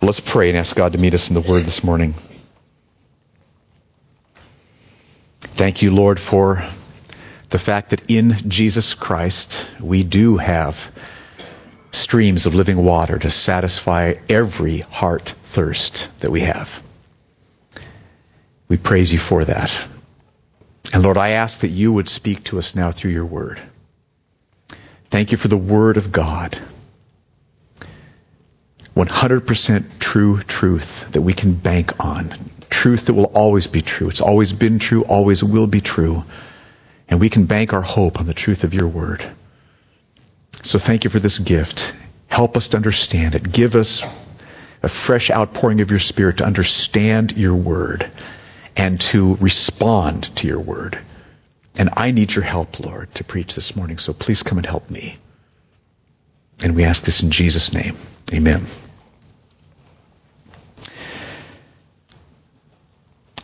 Let's pray and ask God to meet us in the Word this morning. Thank you, Lord, for the fact that in Jesus Christ we do have streams of living water to satisfy every heart thirst that we have. We praise you for that. And Lord, I ask that you would speak to us now through your word. Thank you for the word of God. 100% true truth that we can bank on. Truth that will always be true. It's always been true, always will be true. And we can bank our hope on the truth of your word. So thank you for this gift. Help us to understand it. Give us a fresh outpouring of your spirit to understand your word and to respond to your word. And I need your help, Lord, to preach this morning. So please come and help me. And we ask this in Jesus' name. Amen.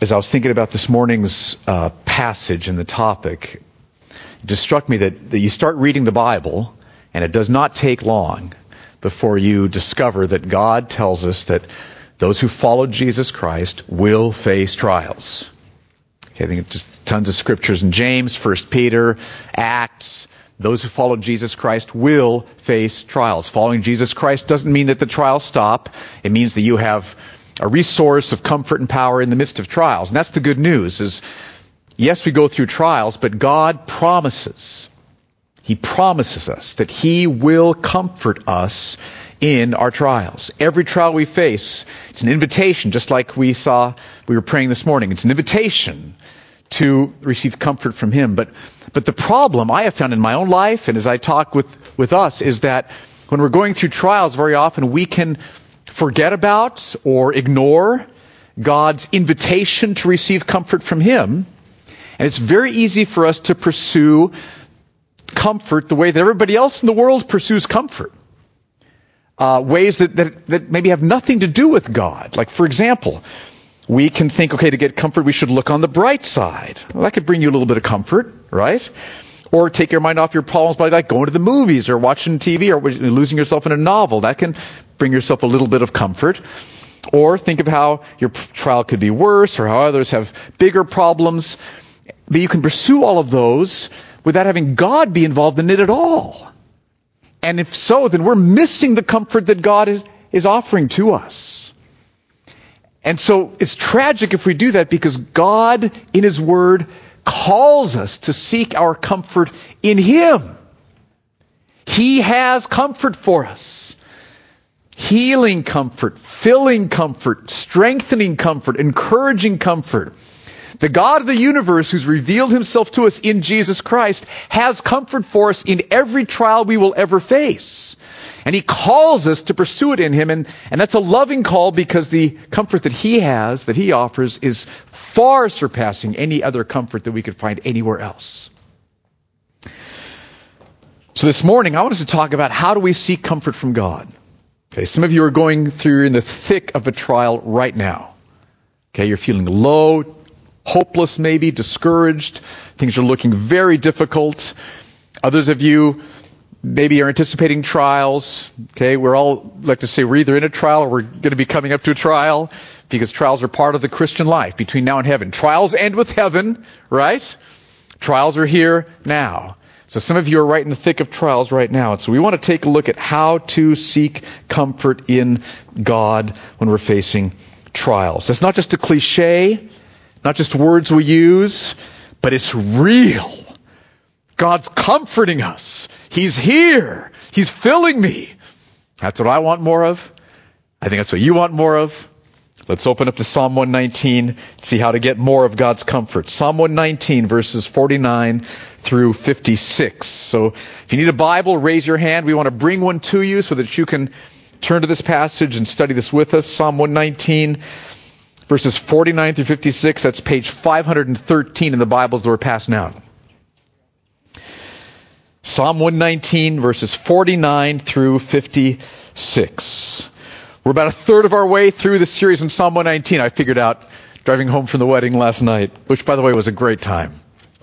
As I was thinking about this morning's uh, passage and the topic, it just struck me that, that you start reading the Bible, and it does not take long before you discover that God tells us that those who follow Jesus Christ will face trials. Okay, I think just tons of scriptures in James, 1 Peter, Acts. Those who follow Jesus Christ will face trials. Following Jesus Christ doesn't mean that the trials stop. It means that you have a resource of comfort and power in the midst of trials. And that's the good news is yes, we go through trials, but God promises. He promises us that He will comfort us in our trials. Every trial we face, it's an invitation, just like we saw, we were praying this morning. It's an invitation to receive comfort from Him. But, but the problem I have found in my own life and as I talk with, with us is that when we're going through trials, very often we can forget about or ignore God's invitation to receive comfort from Him. And it's very easy for us to pursue comfort the way that everybody else in the world pursues comfort. Uh, ways that, that, that maybe have nothing to do with God. Like, for example, we can think, okay, to get comfort, we should look on the bright side. Well, that could bring you a little bit of comfort, right? Or take your mind off your problems by like going to the movies or watching TV or losing yourself in a novel. That can bring yourself a little bit of comfort. Or think of how your trial could be worse or how others have bigger problems. But you can pursue all of those without having God be involved in it at all. And if so, then we're missing the comfort that God is, is offering to us. And so it's tragic if we do that because God, in His Word, calls us to seek our comfort in Him. He has comfort for us. Healing comfort, filling comfort, strengthening comfort, encouraging comfort. The God of the universe who's revealed himself to us in Jesus Christ has comfort for us in every trial we will ever face. And he calls us to pursue it in him. And, and that's a loving call because the comfort that he has, that he offers, is far surpassing any other comfort that we could find anywhere else. So this morning, I want us to talk about how do we seek comfort from God. Okay, some of you are going through in the thick of a trial right now. Okay, you're feeling low, hopeless maybe, discouraged. Things are looking very difficult. Others of you maybe are anticipating trials. Okay, we're all like to say we're either in a trial or we're going to be coming up to a trial because trials are part of the Christian life between now and heaven. Trials end with heaven, right? Trials are here now. So some of you are right in the thick of trials right now. And so we want to take a look at how to seek comfort in God when we're facing trials. That's not just a cliche, not just words we use, but it's real. God's comforting us. He's here. He's filling me. That's what I want more of. I think that's what you want more of. Let's open up to Psalm 119, see how to get more of God's comfort. Psalm 119 verses 49 through 56. So if you need a Bible, raise your hand. We want to bring one to you so that you can turn to this passage and study this with us. Psalm 119 verses 49 through 56. That's page 513 in the Bibles that we're passing out. Psalm 119 verses 49 through 56. We're about a third of our way through the series in Psalm 119. I figured out driving home from the wedding last night, which by the way was a great time.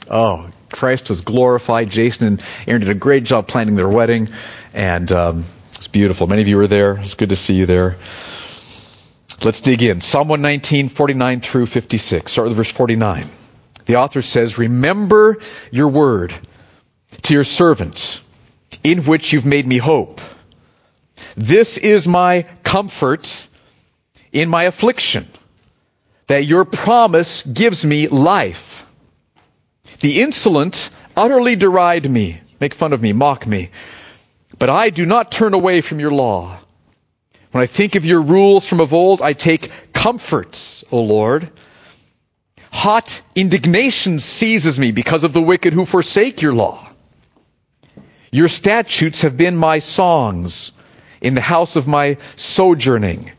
Oh, Christ was glorified. Jason and Aaron did a great job planning their wedding, and um, it's beautiful. Many of you were there. It's good to see you there. Let's dig in. Psalm 119, 49 through 56. Start with verse 49. The author says, Remember your word to your servant, in which you've made me hope. This is my comfort in my affliction, that your promise gives me life. The insolent utterly deride me, make fun of me, mock me. But I do not turn away from your law. When I think of your rules from of old, I take comfort, O Lord. Hot indignation seizes me because of the wicked who forsake your law. Your statutes have been my songs in the house of my sojourning.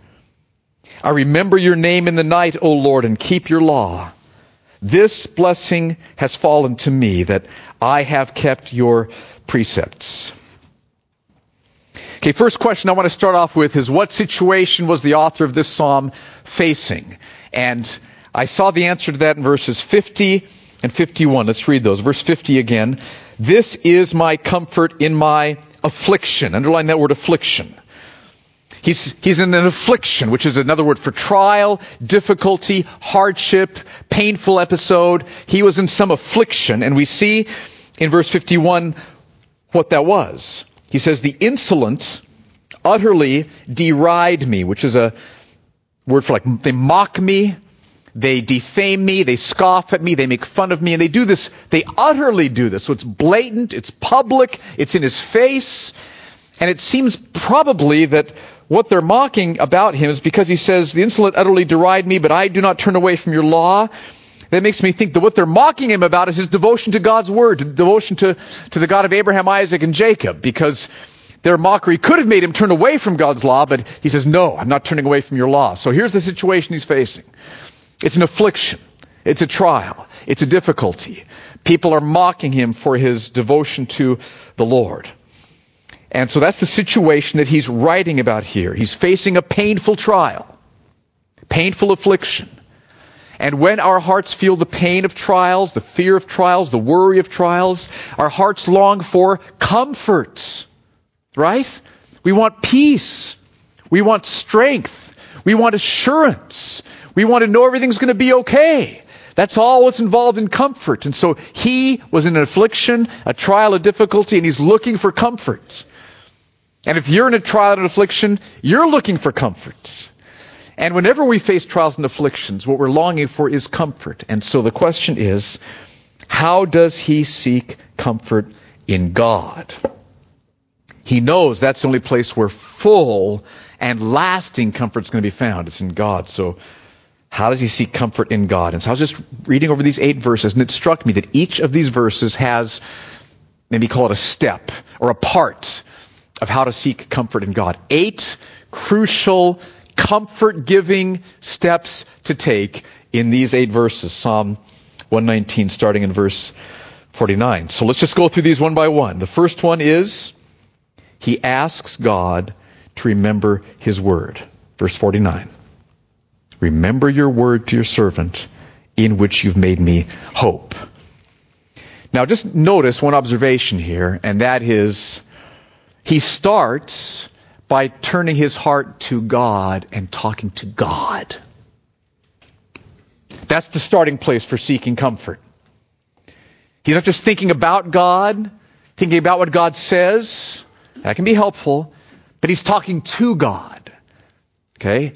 I remember your name in the night, O Lord, and keep your law. This blessing has fallen to me that I have kept your precepts. Okay, first question I want to start off with is what situation was the author of this psalm facing? And I saw the answer to that in verses 50 and 51. Let's read those. Verse 50 again. This is my comfort in my affliction. Underline that word affliction. He's, he's in an affliction, which is another word for trial, difficulty, hardship, painful episode. He was in some affliction, and we see in verse 51 what that was. He says, The insolent utterly deride me, which is a word for like, they mock me, they defame me, they scoff at me, they make fun of me, and they do this, they utterly do this. So it's blatant, it's public, it's in his face, and it seems probably that what they're mocking about him is because he says, The insolent utterly deride me, but I do not turn away from your law. That makes me think that what they're mocking him about is his devotion to God's word, devotion to, to the God of Abraham, Isaac, and Jacob, because their mockery could have made him turn away from God's law, but he says, no, I'm not turning away from your law. So here's the situation he's facing. It's an affliction. It's a trial. It's a difficulty. People are mocking him for his devotion to the Lord. And so that's the situation that he's writing about here. He's facing a painful trial, painful affliction. And when our hearts feel the pain of trials, the fear of trials, the worry of trials, our hearts long for comfort. Right? We want peace. We want strength. We want assurance. We want to know everything's going to be okay. That's all what's involved in comfort. And so he was in an affliction, a trial, a difficulty, and he's looking for comfort. And if you're in a trial and affliction, you're looking for comfort. And whenever we face trials and afflictions, what we're longing for is comfort. And so the question is, how does he seek comfort in God? He knows that's the only place where full and lasting comfort is going to be found. It's in God. So how does he seek comfort in God? And so I was just reading over these eight verses, and it struck me that each of these verses has, maybe call it a step or a part of how to seek comfort in God. Eight crucial comfort giving steps to take in these eight verses. Psalm 119, starting in verse 49. So let's just go through these one by one. The first one is he asks God to remember his word. Verse 49. Remember your word to your servant in which you've made me hope. Now just notice one observation here, and that is he starts by turning his heart to God and talking to God. That's the starting place for seeking comfort. He's not just thinking about God, thinking about what God says. That can be helpful, but he's talking to God. Okay?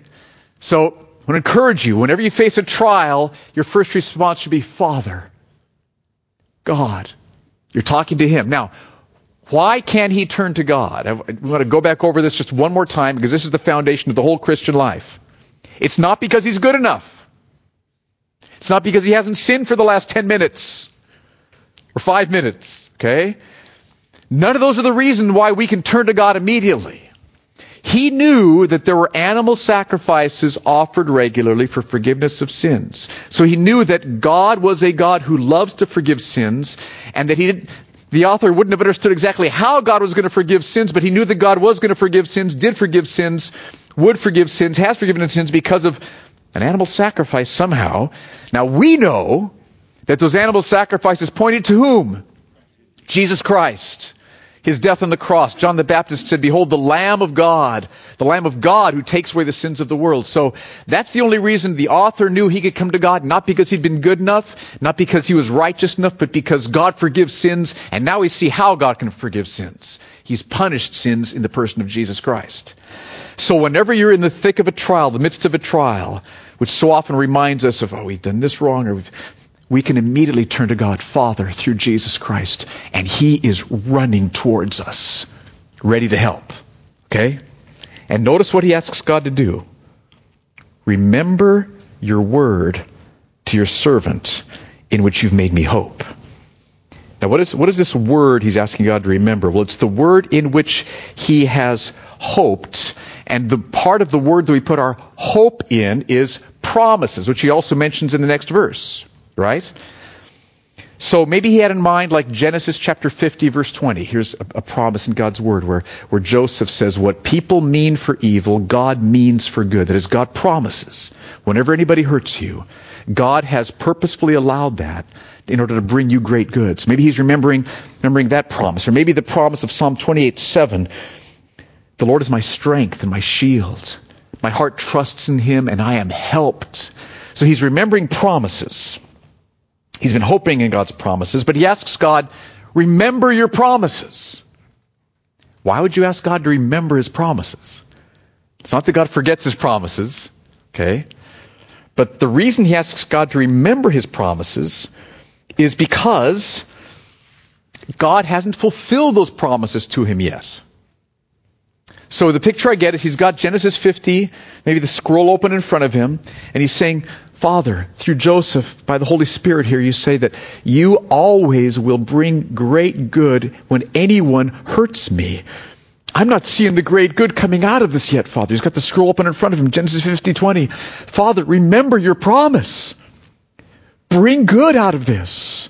So, I want to encourage you, whenever you face a trial, your first response should be, Father, God. You're talking to Him. Now, why can't he turn to God? I want to go back over this just one more time because this is the foundation of the whole Christian life. It's not because he's good enough. It's not because he hasn't sinned for the last 10 minutes or 5 minutes, okay? None of those are the reason why we can turn to God immediately. He knew that there were animal sacrifices offered regularly for forgiveness of sins. So he knew that God was a God who loves to forgive sins and that he didn't, the author wouldn't have understood exactly how God was going to forgive sins, but he knew that God was going to forgive sins, did forgive sins, would forgive sins, has forgiven sins because of an animal sacrifice somehow. Now we know that those animal sacrifices pointed to whom? Jesus Christ. His death on the cross. John the Baptist said, Behold the Lamb of God, the Lamb of God who takes away the sins of the world. So that's the only reason the author knew he could come to God, not because he'd been good enough, not because he was righteous enough, but because God forgives sins, and now we see how God can forgive sins. He's punished sins in the person of Jesus Christ. So whenever you're in the thick of a trial, the midst of a trial, which so often reminds us of, oh, we've done this wrong, or we can immediately turn to God, Father, through Jesus Christ, and He is running towards us, ready to help. Okay? And notice what He asks God to do. Remember your word to your servant in which you've made me hope. Now, what is, what is this word he's asking God to remember? Well, it's the word in which he has hoped. And the part of the word that we put our hope in is promises, which he also mentions in the next verse, right? So maybe he had in mind like Genesis chapter 50 verse 20. Here's a, a, promise in God's word where, where Joseph says, what people mean for evil, God means for good. That is, God promises. Whenever anybody hurts you, God has purposefully allowed that in order to bring you great goods. Maybe he's remembering, remembering that promise. Or maybe the promise of Psalm 28, 7. The Lord is my strength and my shield. My heart trusts in him and I am helped. So he's remembering promises. He's been hoping in God's promises, but he asks God, remember your promises. Why would you ask God to remember his promises? It's not that God forgets his promises, okay? But the reason he asks God to remember his promises is because God hasn't fulfilled those promises to him yet. So the picture I get is he's got Genesis 50, maybe the scroll open in front of him, and he's saying, Father, through Joseph, by the Holy Spirit here, you say that you always will bring great good when anyone hurts me. I'm not seeing the great good coming out of this yet, Father. He's got the scroll open in front of him, Genesis 50, 20. Father, remember your promise. Bring good out of this.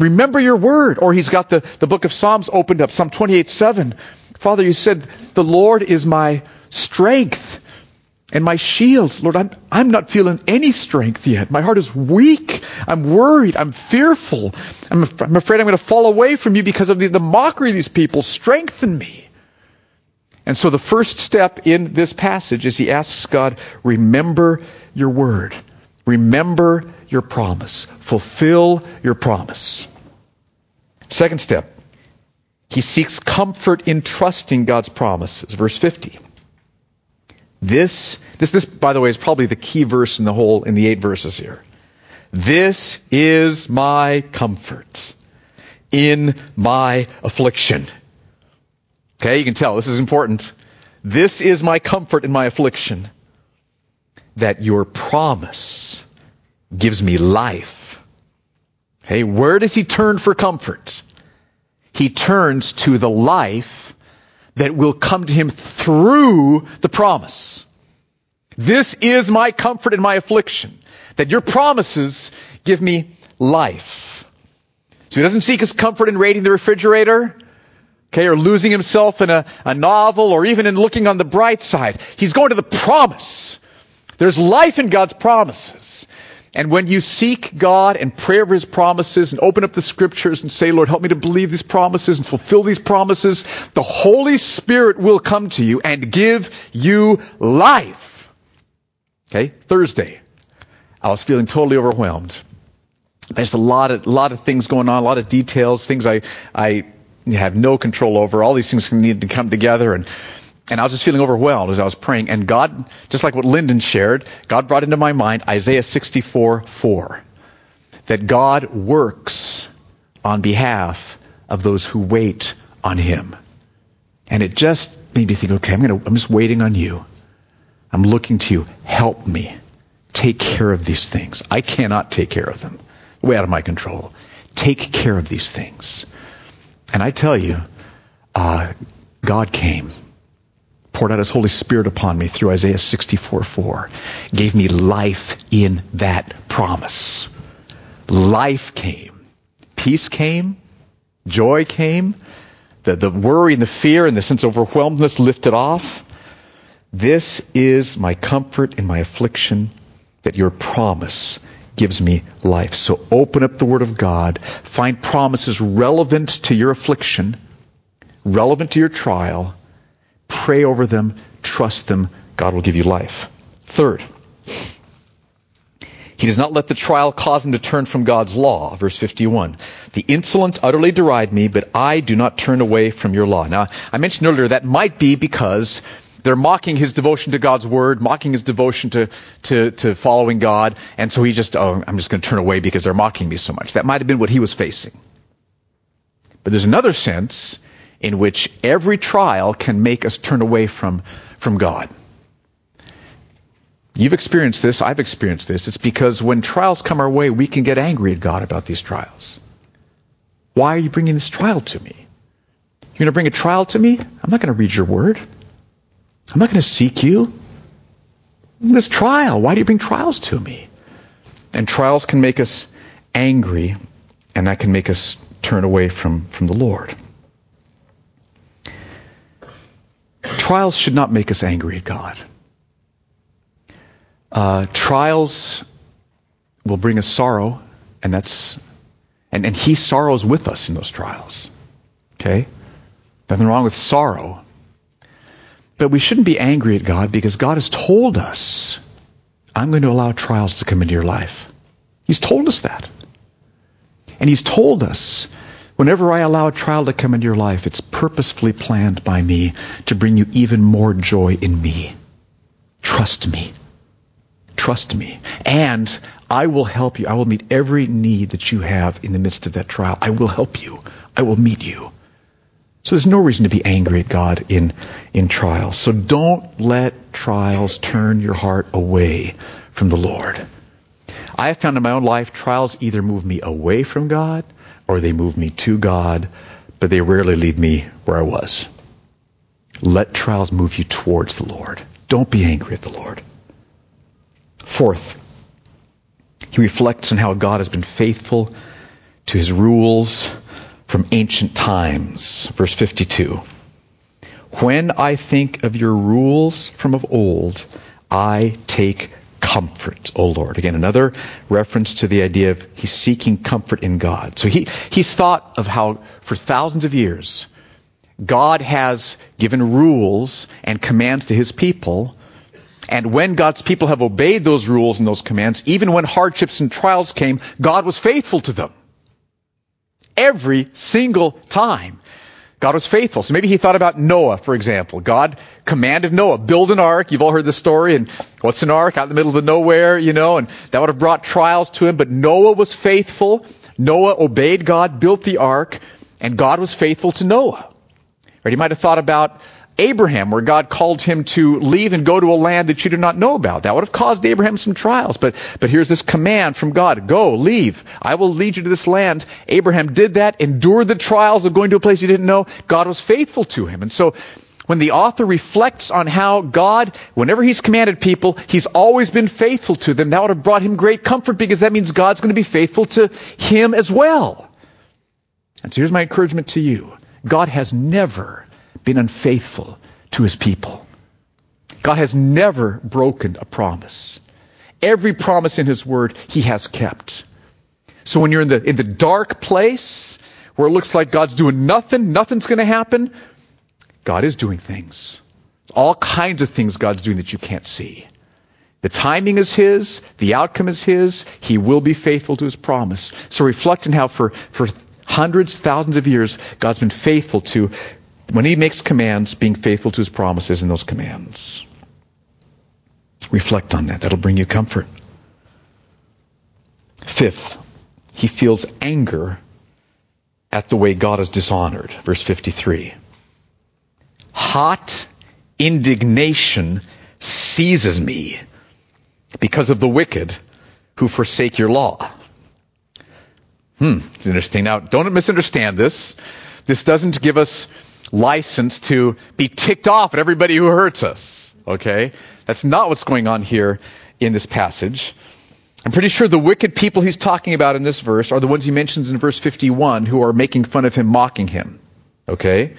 Remember your word. Or he's got the, the book of Psalms opened up, Psalm 28, 7. Father, you said, the Lord is my strength and my shield. Lord, I'm, I'm not feeling any strength yet. My heart is weak. I'm worried. I'm fearful. I'm, I'm afraid I'm going to fall away from you because of the, the mockery of these people. Strengthen me. And so the first step in this passage is he asks God, remember your word. Remember your promise. Fulfill your promise. Second step, he seeks comfort in trusting God's promises. Verse 50. This, this, this, by the way, is probably the key verse in the whole, in the eight verses here. This is my comfort in my affliction. Okay, you can tell this is important. This is my comfort in my affliction that your promise gives me life. Okay, where does he turn for comfort? He turns to the life that will come to him through the promise. This is my comfort in my affliction, that your promises give me life. So he doesn't seek his comfort in raiding the refrigerator, okay, or losing himself in a, a novel, or even in looking on the bright side. He's going to the promise. There's life in God's promises. And when you seek God and pray over His promises and open up the scriptures and say, Lord, help me to believe these promises and fulfill these promises, the Holy Spirit will come to you and give you life. Okay, Thursday. I was feeling totally overwhelmed. There's a lot of, lot of things going on, a lot of details, things I, I have no control over. All these things need to come together and and I was just feeling overwhelmed as I was praying. And God, just like what Lyndon shared, God brought into my mind Isaiah 64 4. That God works on behalf of those who wait on Him. And it just made me think, okay, I'm, gonna, I'm just waiting on you. I'm looking to you. Help me. Take care of these things. I cannot take care of them. Way out of my control. Take care of these things. And I tell you, uh, God came poured out his Holy Spirit upon me through Isaiah 64 4, gave me life in that promise. Life came. Peace came. Joy came. The, the worry and the fear and the sense of overwhelmedness lifted off. This is my comfort in my affliction that your promise gives me life. So open up the Word of God, find promises relevant to your affliction, relevant to your trial, pray over them, trust them, God will give you life. Third, he does not let the trial cause him to turn from God's law. Verse 51. The insolent utterly deride me, but I do not turn away from your law. Now, I mentioned earlier that might be because they're mocking his devotion to God's word, mocking his devotion to, to, to following God, and so he just, oh, I'm just going to turn away because they're mocking me so much. That might have been what he was facing. But there's another sense in which every trial can make us turn away from, from God. You've experienced this, I've experienced this. It's because when trials come our way, we can get angry at God about these trials. Why are you bringing this trial to me? You're going to bring a trial to me? I'm not going to read your word. I'm not going to seek you. This trial, why do you bring trials to me? And trials can make us angry, and that can make us turn away from, from the Lord. Trials should not make us angry at God. Uh, trials will bring us sorrow, and that's and, and He sorrows with us in those trials. Okay? Nothing wrong with sorrow. But we shouldn't be angry at God because God has told us, I'm going to allow trials to come into your life. He's told us that. And He's told us, whenever I allow a trial to come into your life, it's purposefully planned by me to bring you even more joy in me. Trust me. Trust me. And I will help you. I will meet every need that you have in the midst of that trial. I will help you. I will meet you. So there's no reason to be angry at God in, in trials. So don't let trials turn your heart away from the Lord. I have found in my own life trials either move me away from God or they move me to God, but they rarely lead me where I was. Let trials move you towards the Lord. Don't be angry at the Lord. Fourth, he reflects on how God has been faithful to his rules from ancient times. Verse 52. When I think of your rules from of old, I take comfort, O Lord. Again, another reference to the idea of he's seeking comfort in God. So he, he's thought of how for thousands of years, God has given rules and commands to his people and when God's people have obeyed those rules and those commands, even when hardships and trials came, God was faithful to them. Every single time. God was faithful. So maybe he thought about Noah, for example. God commanded Noah, build an ark. You've all heard the story. And what's an ark? Out in the middle of the nowhere, you know, and that would have brought trials to him. But Noah was faithful. Noah obeyed God, built the ark, and God was faithful to Noah. Right? He might have thought about Abraham, where God called him to leave and go to a land that you do not know about. That would have caused Abraham some trials. But, but here's this command from God. Go, leave. I will lead you to this land. Abraham did that, endured the trials of going to a place he didn't know. God was faithful to him. And so, when the author reflects on how God, whenever he's commanded people, he's always been faithful to them, that would have brought him great comfort because that means God's going to be faithful to him as well. And so here's my encouragement to you. God has never been unfaithful to his people. God has never broken a promise. Every promise in his word he has kept. So when you're in the, in the dark place where it looks like God's doing nothing, nothing's going to happen, God is doing things. All kinds of things God's doing that you can't see. The timing is His, the outcome is His, He will be faithful to His promise. So reflect on how for, for hundreds, thousands of years, God's been faithful to when he makes commands, being faithful to his promises in those commands. Reflect on that. That'll bring you comfort. Fifth, he feels anger at the way God is dishonored. Verse 53. Hot indignation seizes me because of the wicked who forsake your law. Hmm, it's interesting. Now, don't misunderstand this. This doesn't give us license to be ticked off at everybody who hurts us. Okay? That's not what's going on here in this passage. I'm pretty sure the wicked people he's talking about in this verse are the ones he mentions in verse 51 who are making fun of him, mocking him. Okay?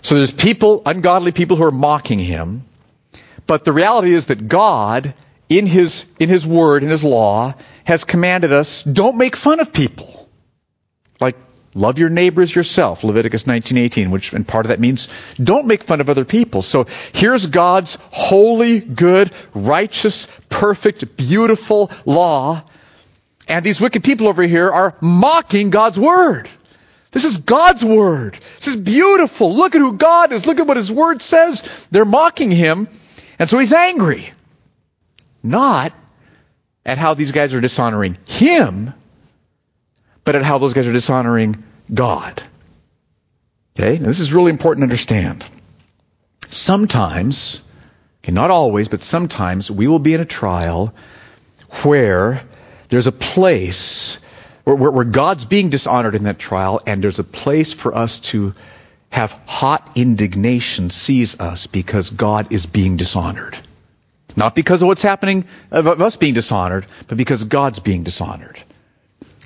So there's people, ungodly people who are mocking him. But the reality is that God, in his, in his word, in his law, has commanded us, don't make fun of people. Love your neighbors yourself, Leviticus 19:18, which and part of that means don't make fun of other people. So here's God's holy, good, righteous, perfect, beautiful law, and these wicked people over here are mocking God's word. This is God's word. This is beautiful. Look at who God is. Look at what his word says. They're mocking him, and so he's angry. Not at how these guys are dishonoring him, but at how those guys are dishonoring God. Okay? Now, this is really important to understand. Sometimes, okay, not always, but sometimes we will be in a trial where there's a place where, where, where God's being dishonored in that trial, and there's a place for us to have hot indignation seize us because God is being dishonored. Not because of what's happening of us being dishonored, but because God's being dishonored.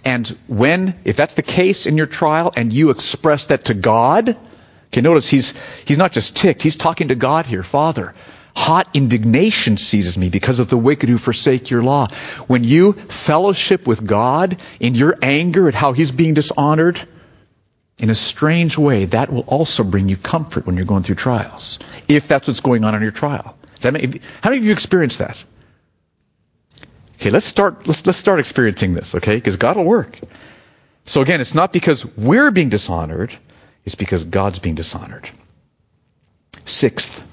And when, if that's the case in your trial and you express that to God, okay, notice he's, he's not just ticked, he's talking to God here. Father, hot indignation seizes me because of the wicked who forsake your law. When you fellowship with God in your anger at how he's being dishonored, in a strange way, that will also bring you comfort when you're going through trials. If that's what's going on in your trial. Make, how many of you experienced that? Okay, let's start, let's, let's start experiencing this, okay? Because God will work. So again, it's not because we're being dishonored, it's because God's being dishonored. Sixth,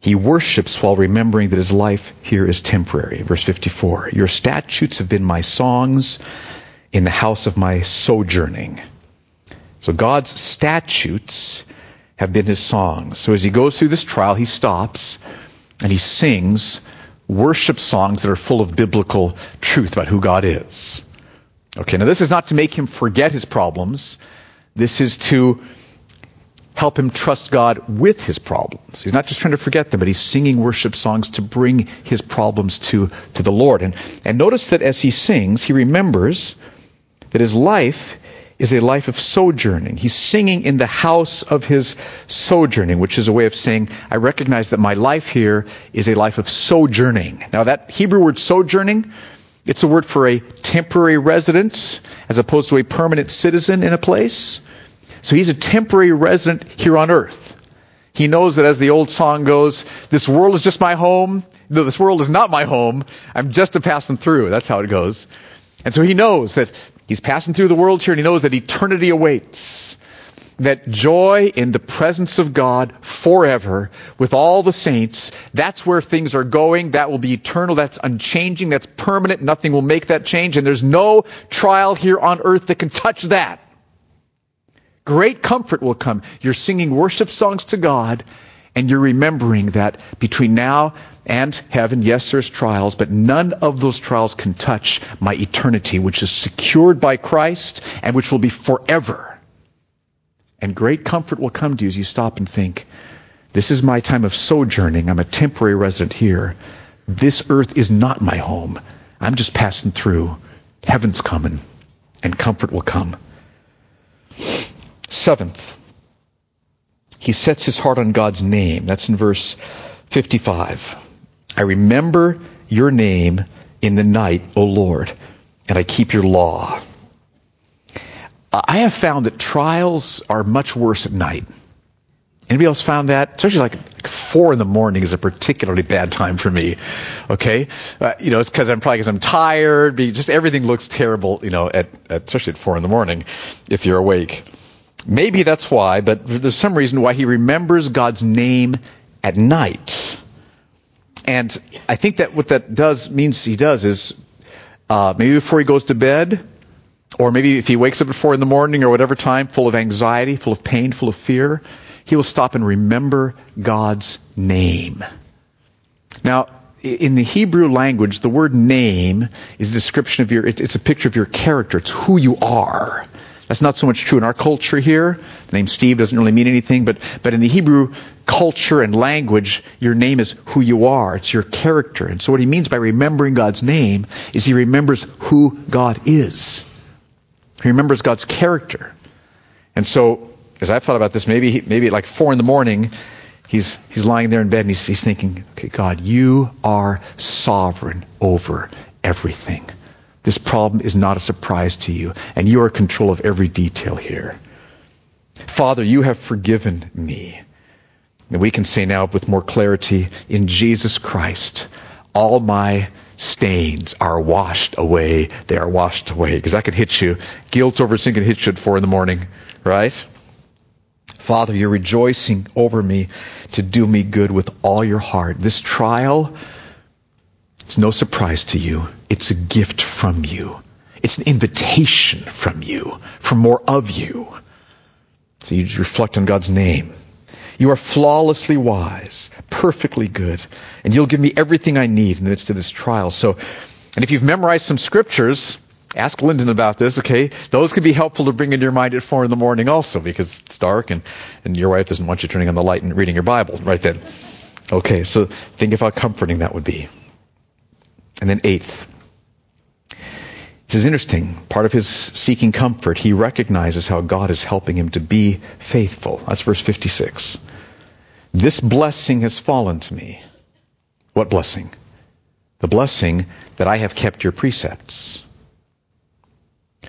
he worships while remembering that his life here is temporary. Verse 54. Your statutes have been my songs in the house of my sojourning. So God's statutes have been his songs. So as he goes through this trial, he stops and he sings worship songs that are full of biblical truth about who God is. Okay, now this is not to make him forget his problems. This is to help him trust God with his problems. He's not just trying to forget them, but he's singing worship songs to bring his problems to, to the Lord. And, and notice that as he sings, he remembers that his life is a life of sojourning. He's singing in the house of his sojourning, which is a way of saying, I recognize that my life here is a life of sojourning. Now that Hebrew word sojourning, it's a word for a temporary residence as opposed to a permanent citizen in a place. So he's a temporary resident here on earth. He knows that as the old song goes, this world is just my home. No, this world is not my home. I'm just a passing through. That's how it goes. And so he knows that he's passing through the world here and he knows that eternity awaits. That joy in the presence of God forever with all the saints, that's where things are going. That will be eternal. That's unchanging. That's permanent. Nothing will make that change. And there's no trial here on earth that can touch that. Great comfort will come. You're singing worship songs to God and you're remembering that between now and heaven, yes, there's trials, but none of those trials can touch my eternity, which is secured by Christ and which will be forever. And great comfort will come to you as you stop and think, this is my time of sojourning. I'm a temporary resident here. This earth is not my home. I'm just passing through. Heaven's coming, and comfort will come. Seventh, he sets his heart on God's name. That's in verse 55. I remember your name in the night, O Lord, and I keep your law. I have found that trials are much worse at night. Anybody else found that? Especially like four in the morning is a particularly bad time for me. Okay, uh, you know it's because I'm probably because I'm tired. Just everything looks terrible. You know, at, at especially at four in the morning, if you're awake. Maybe that's why, but there's some reason why he remembers God's name at night. And I think that what that does means he does is uh, maybe before he goes to bed, or maybe if he wakes up at four in the morning or whatever time, full of anxiety, full of pain, full of fear, he will stop and remember God's name. Now, in the Hebrew language, the word name is a description of your, it's a picture of your character. It's who you are. That's not so much true in our culture here. The name Steve doesn't really mean anything, but, but in the Hebrew culture and language, your name is who you are. It's your character. And so what he means by remembering God's name is he remembers who God is. He remembers God's character. And so, as I've thought about this, maybe, maybe at like four in the morning, he's, he's lying there in bed and he's, he's thinking, okay, God, you are sovereign over everything. This problem is not a surprise to you, and you are in control of every detail here. Father, you have forgiven me. And we can say now with more clarity, in Jesus Christ, all my stains are washed away. They are washed away. Because that could hit you. Guilt over sin can hit you at four in the morning, right? Father, you're rejoicing over me to do me good with all your heart. This trial, it's no surprise to you. It's a gift from you. It's an invitation from you for more of you. So you reflect on God's name. You are flawlessly wise, perfectly good, and you'll give me everything I need in the midst of this trial. So, and if you've memorized some scriptures, ask Lyndon about this, okay? Those can be helpful to bring into your mind at four in the morning also, because it's dark and, and your wife doesn't want you turning on the light and reading your Bible right then. Okay, so think of how comforting that would be. And then eighth, this is interesting. Part of his seeking comfort, he recognizes how God is helping him to be faithful. That's verse 56. This blessing has fallen to me. What blessing? The blessing that I have kept your precepts.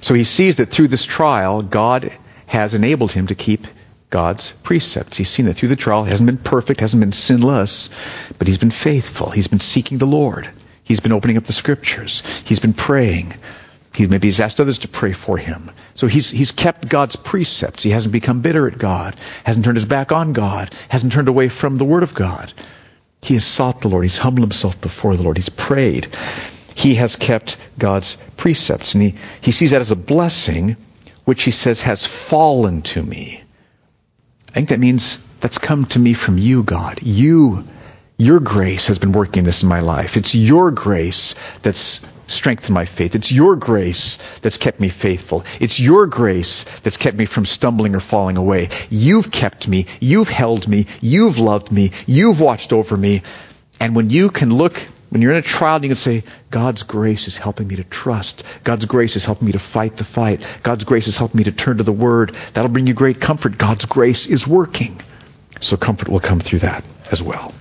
So he sees that through this trial, God has enabled him to keep God's precepts. He's seen that through the trial. He hasn't been perfect, hasn't been sinless, but he's been faithful. He's been seeking the Lord. He's been opening up the scriptures. He's been praying. He maybe he's asked others to pray for him. So he's he's kept God's precepts. He hasn't become bitter at God, hasn't turned his back on God, hasn't turned away from the Word of God. He has sought the Lord. He's humbled himself before the Lord. He's prayed. He has kept God's precepts. And he, he sees that as a blessing, which he says has fallen to me. I think that means that's come to me from you, God. You your grace has been working this in my life. It's your grace that's strengthened my faith. It's your grace that's kept me faithful. It's your grace that's kept me from stumbling or falling away. You've kept me. You've held me. You've loved me. You've watched over me. And when you can look, when you're in a trial, you can say, God's grace is helping me to trust. God's grace is helping me to fight the fight. God's grace is helping me to turn to the Word. That'll bring you great comfort. God's grace is working. So comfort will come through that as well.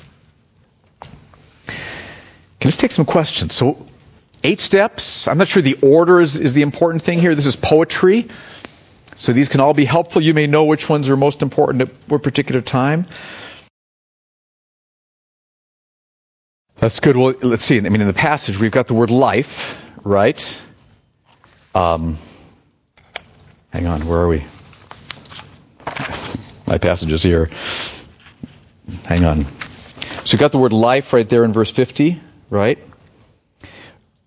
Okay, let's take some questions. So, eight steps. I'm not sure the order is, is the important thing here. This is poetry. So these can all be helpful. You may know which ones are most important at what particular time. That's good. Well, let's see. I mean, in the passage, we've got the word life, right? Um, hang on, where are we? My passage is here. Hang on. So we've got the word life right there in verse 50 right?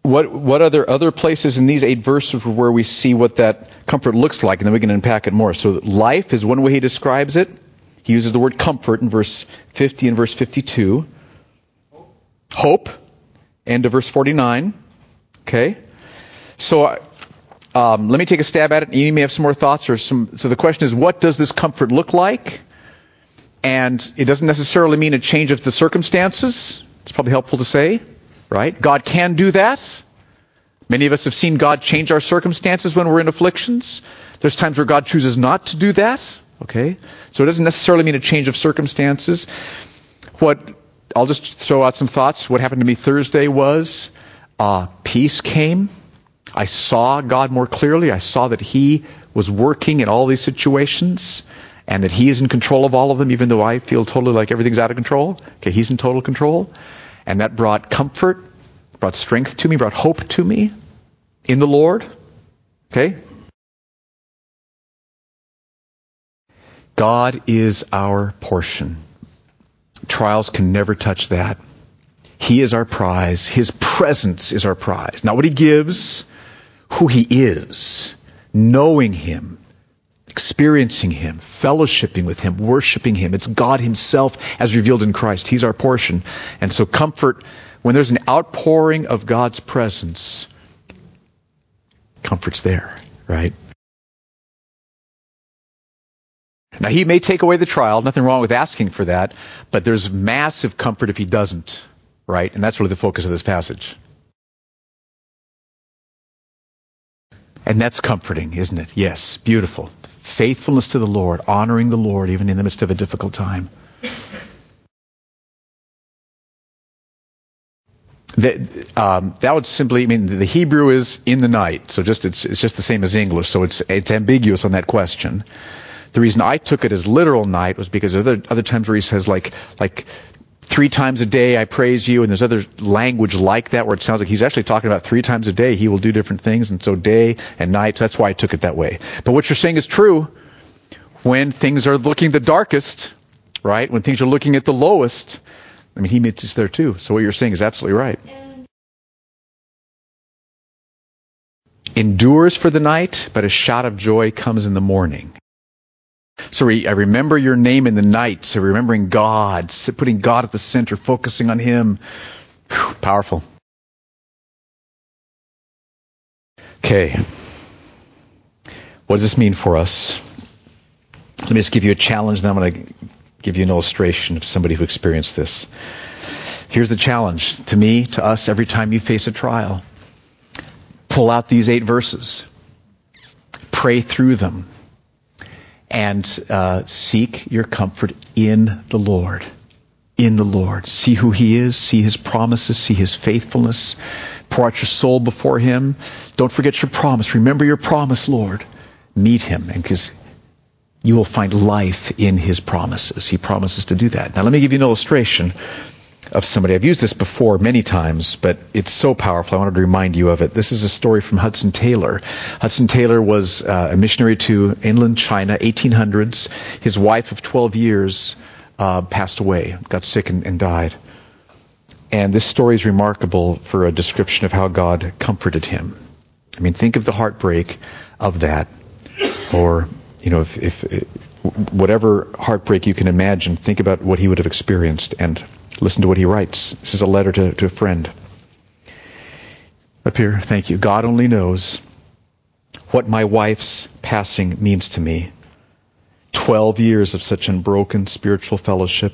What, what are there other places in these eight verses where we see what that comfort looks like, and then we can unpack it more? So life is one way he describes it. He uses the word comfort in verse 50 and verse 52. Hope, end of verse 49. Okay? So um, let me take a stab at it. You may have some more thoughts or some. So the question is, what does this comfort look like? And it doesn't necessarily mean a change of the circumstances. It's probably helpful to say right? God can do that. Many of us have seen God change our circumstances when we're in afflictions. There's times where God chooses not to do that. Okay? So it doesn't necessarily mean a change of circumstances. What, I'll just throw out some thoughts. What happened to me Thursday was, uh, peace came. I saw God more clearly. I saw that He was working in all these situations and that He is in control of all of them, even though I feel totally like everything's out of control. Okay, He's in total control. And that brought comfort, brought strength to me, brought hope to me in the Lord. Okay? God is our portion. Trials can never touch that. He is our prize. His presence is our prize. Not what He gives, who He is. Knowing Him, experiencing Him, fellowshipping with Him, worshiping Him. It's God Himself as revealed in Christ. He's our portion. And so comfort, when there's an outpouring of God's presence, comfort's there, right? Now, He may take away the trial, nothing wrong with asking for that, but there's massive comfort if He doesn't, right? And that's really the focus of this passage. And that's comforting, isn't it? Yes, beautiful. Faithfulness to the Lord, honoring the Lord even in the midst of a difficult time. that, um, that would simply I mean the Hebrew is in the night, so just it's, it's just the same as English, so it's it's ambiguous on that question. The reason I took it as literal night was because other other times where he says like like three times a day I praise you, and there's other language like that where it sounds like he's actually talking about three times a day he will do different things, and so day and night. So that's why I took it that way. But what you're saying is true. When things are looking the darkest, right? When things are looking at the lowest, I mean, he meets us there too. So what you're saying is absolutely right. Endures for the night, but a shout of joy comes in the morning. So I remember your name in the night. So remembering God, putting God at the center, focusing on Him. Whew, powerful. Okay. What does this mean for us? Let me just give you a challenge, then I'm going to give you an illustration of somebody who experienced this. Here's the challenge to me, to us, every time you face a trial. Pull out these eight verses, pray through them, and uh, seek your comfort in the Lord. In the Lord. See who He is, see His promises, see His faithfulness. Pour out your soul before Him. Don't forget your promise. Remember your promise, Lord. Meet Him, and because you will find life in his promises. He promises to do that. Now, let me give you an illustration of somebody. I've used this before many times, but it's so powerful. I wanted to remind you of it. This is a story from Hudson Taylor. Hudson Taylor was uh, a missionary to inland China, 1800s. His wife of 12 years uh, passed away, got sick and, and died. And this story is remarkable for a description of how God comforted him. I mean, think of the heartbreak of that, or you know, if, if whatever heartbreak you can imagine, think about what he would have experienced and listen to what he writes. This is a letter to, to a friend. Up here, thank you. God only knows what my wife's passing means to me. Twelve years of such unbroken spiritual fellowship,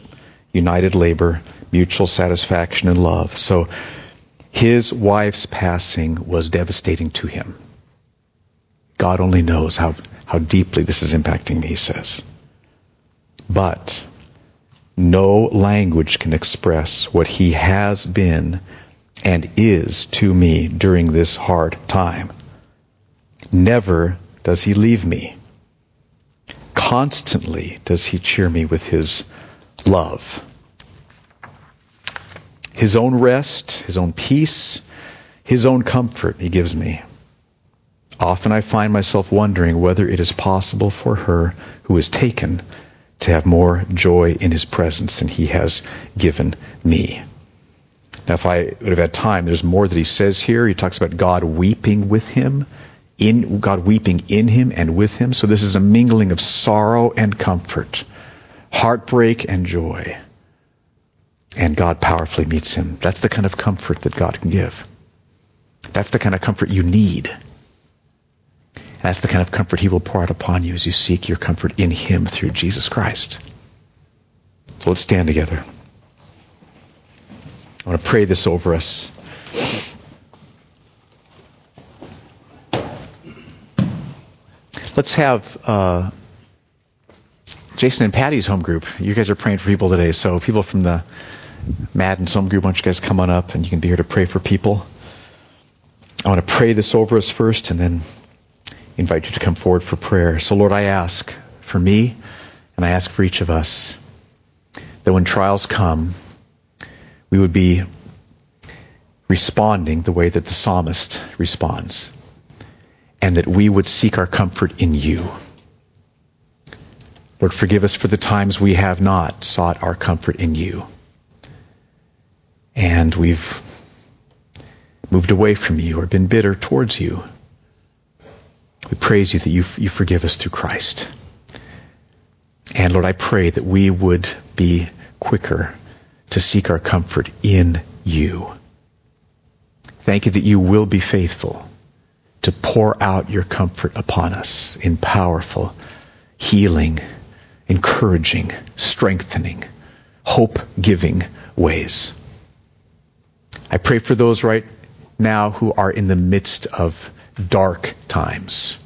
united labor, mutual satisfaction, and love. So his wife's passing was devastating to him. God only knows how how deeply this is impacting me, he says. But no language can express what he has been and is to me during this hard time. Never does he leave me. Constantly does he cheer me with his love. His own rest, his own peace, his own comfort he gives me. Often I find myself wondering whether it is possible for her who is taken to have more joy in his presence than he has given me. Now, if I would have had time, there's more that he says here. He talks about God weeping with him, in God weeping in him and with him. So this is a mingling of sorrow and comfort, heartbreak and joy. And God powerfully meets him. That's the kind of comfort that God can give. That's the kind of comfort you need that's the kind of comfort He will pour out upon you as you seek your comfort in Him through Jesus Christ. So let's stand together. I want to pray this over us. Let's have uh, Jason and Patty's home group. You guys are praying for people today, so people from the Madden's home group, why don't you guys come on up and you can be here to pray for people. I want to pray this over us first, and then invite you to come forward for prayer. So, Lord, I ask for me, and I ask for each of us that when trials come, we would be responding the way that the psalmist responds, and that we would seek our comfort in you. Lord, forgive us for the times we have not sought our comfort in you. And we've moved away from you or been bitter towards you. We praise you that you, you forgive us through Christ. And Lord, I pray that we would be quicker to seek our comfort in you. Thank you that you will be faithful to pour out your comfort upon us in powerful, healing, encouraging, strengthening, hope giving ways. I pray for those right now who are in the midst of dark times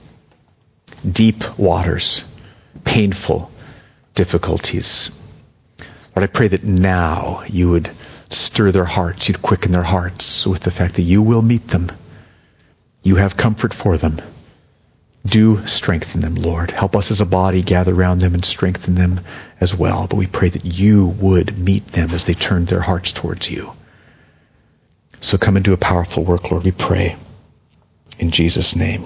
deep waters, painful difficulties. Lord, I pray that now you would stir their hearts. You'd quicken their hearts with the fact that you will meet them. You have comfort for them. Do strengthen them, Lord. Help us as a body gather around them and strengthen them as well. But we pray that you would meet them as they turn their hearts towards you. So come and do a powerful work, Lord, we pray. In Jesus' name.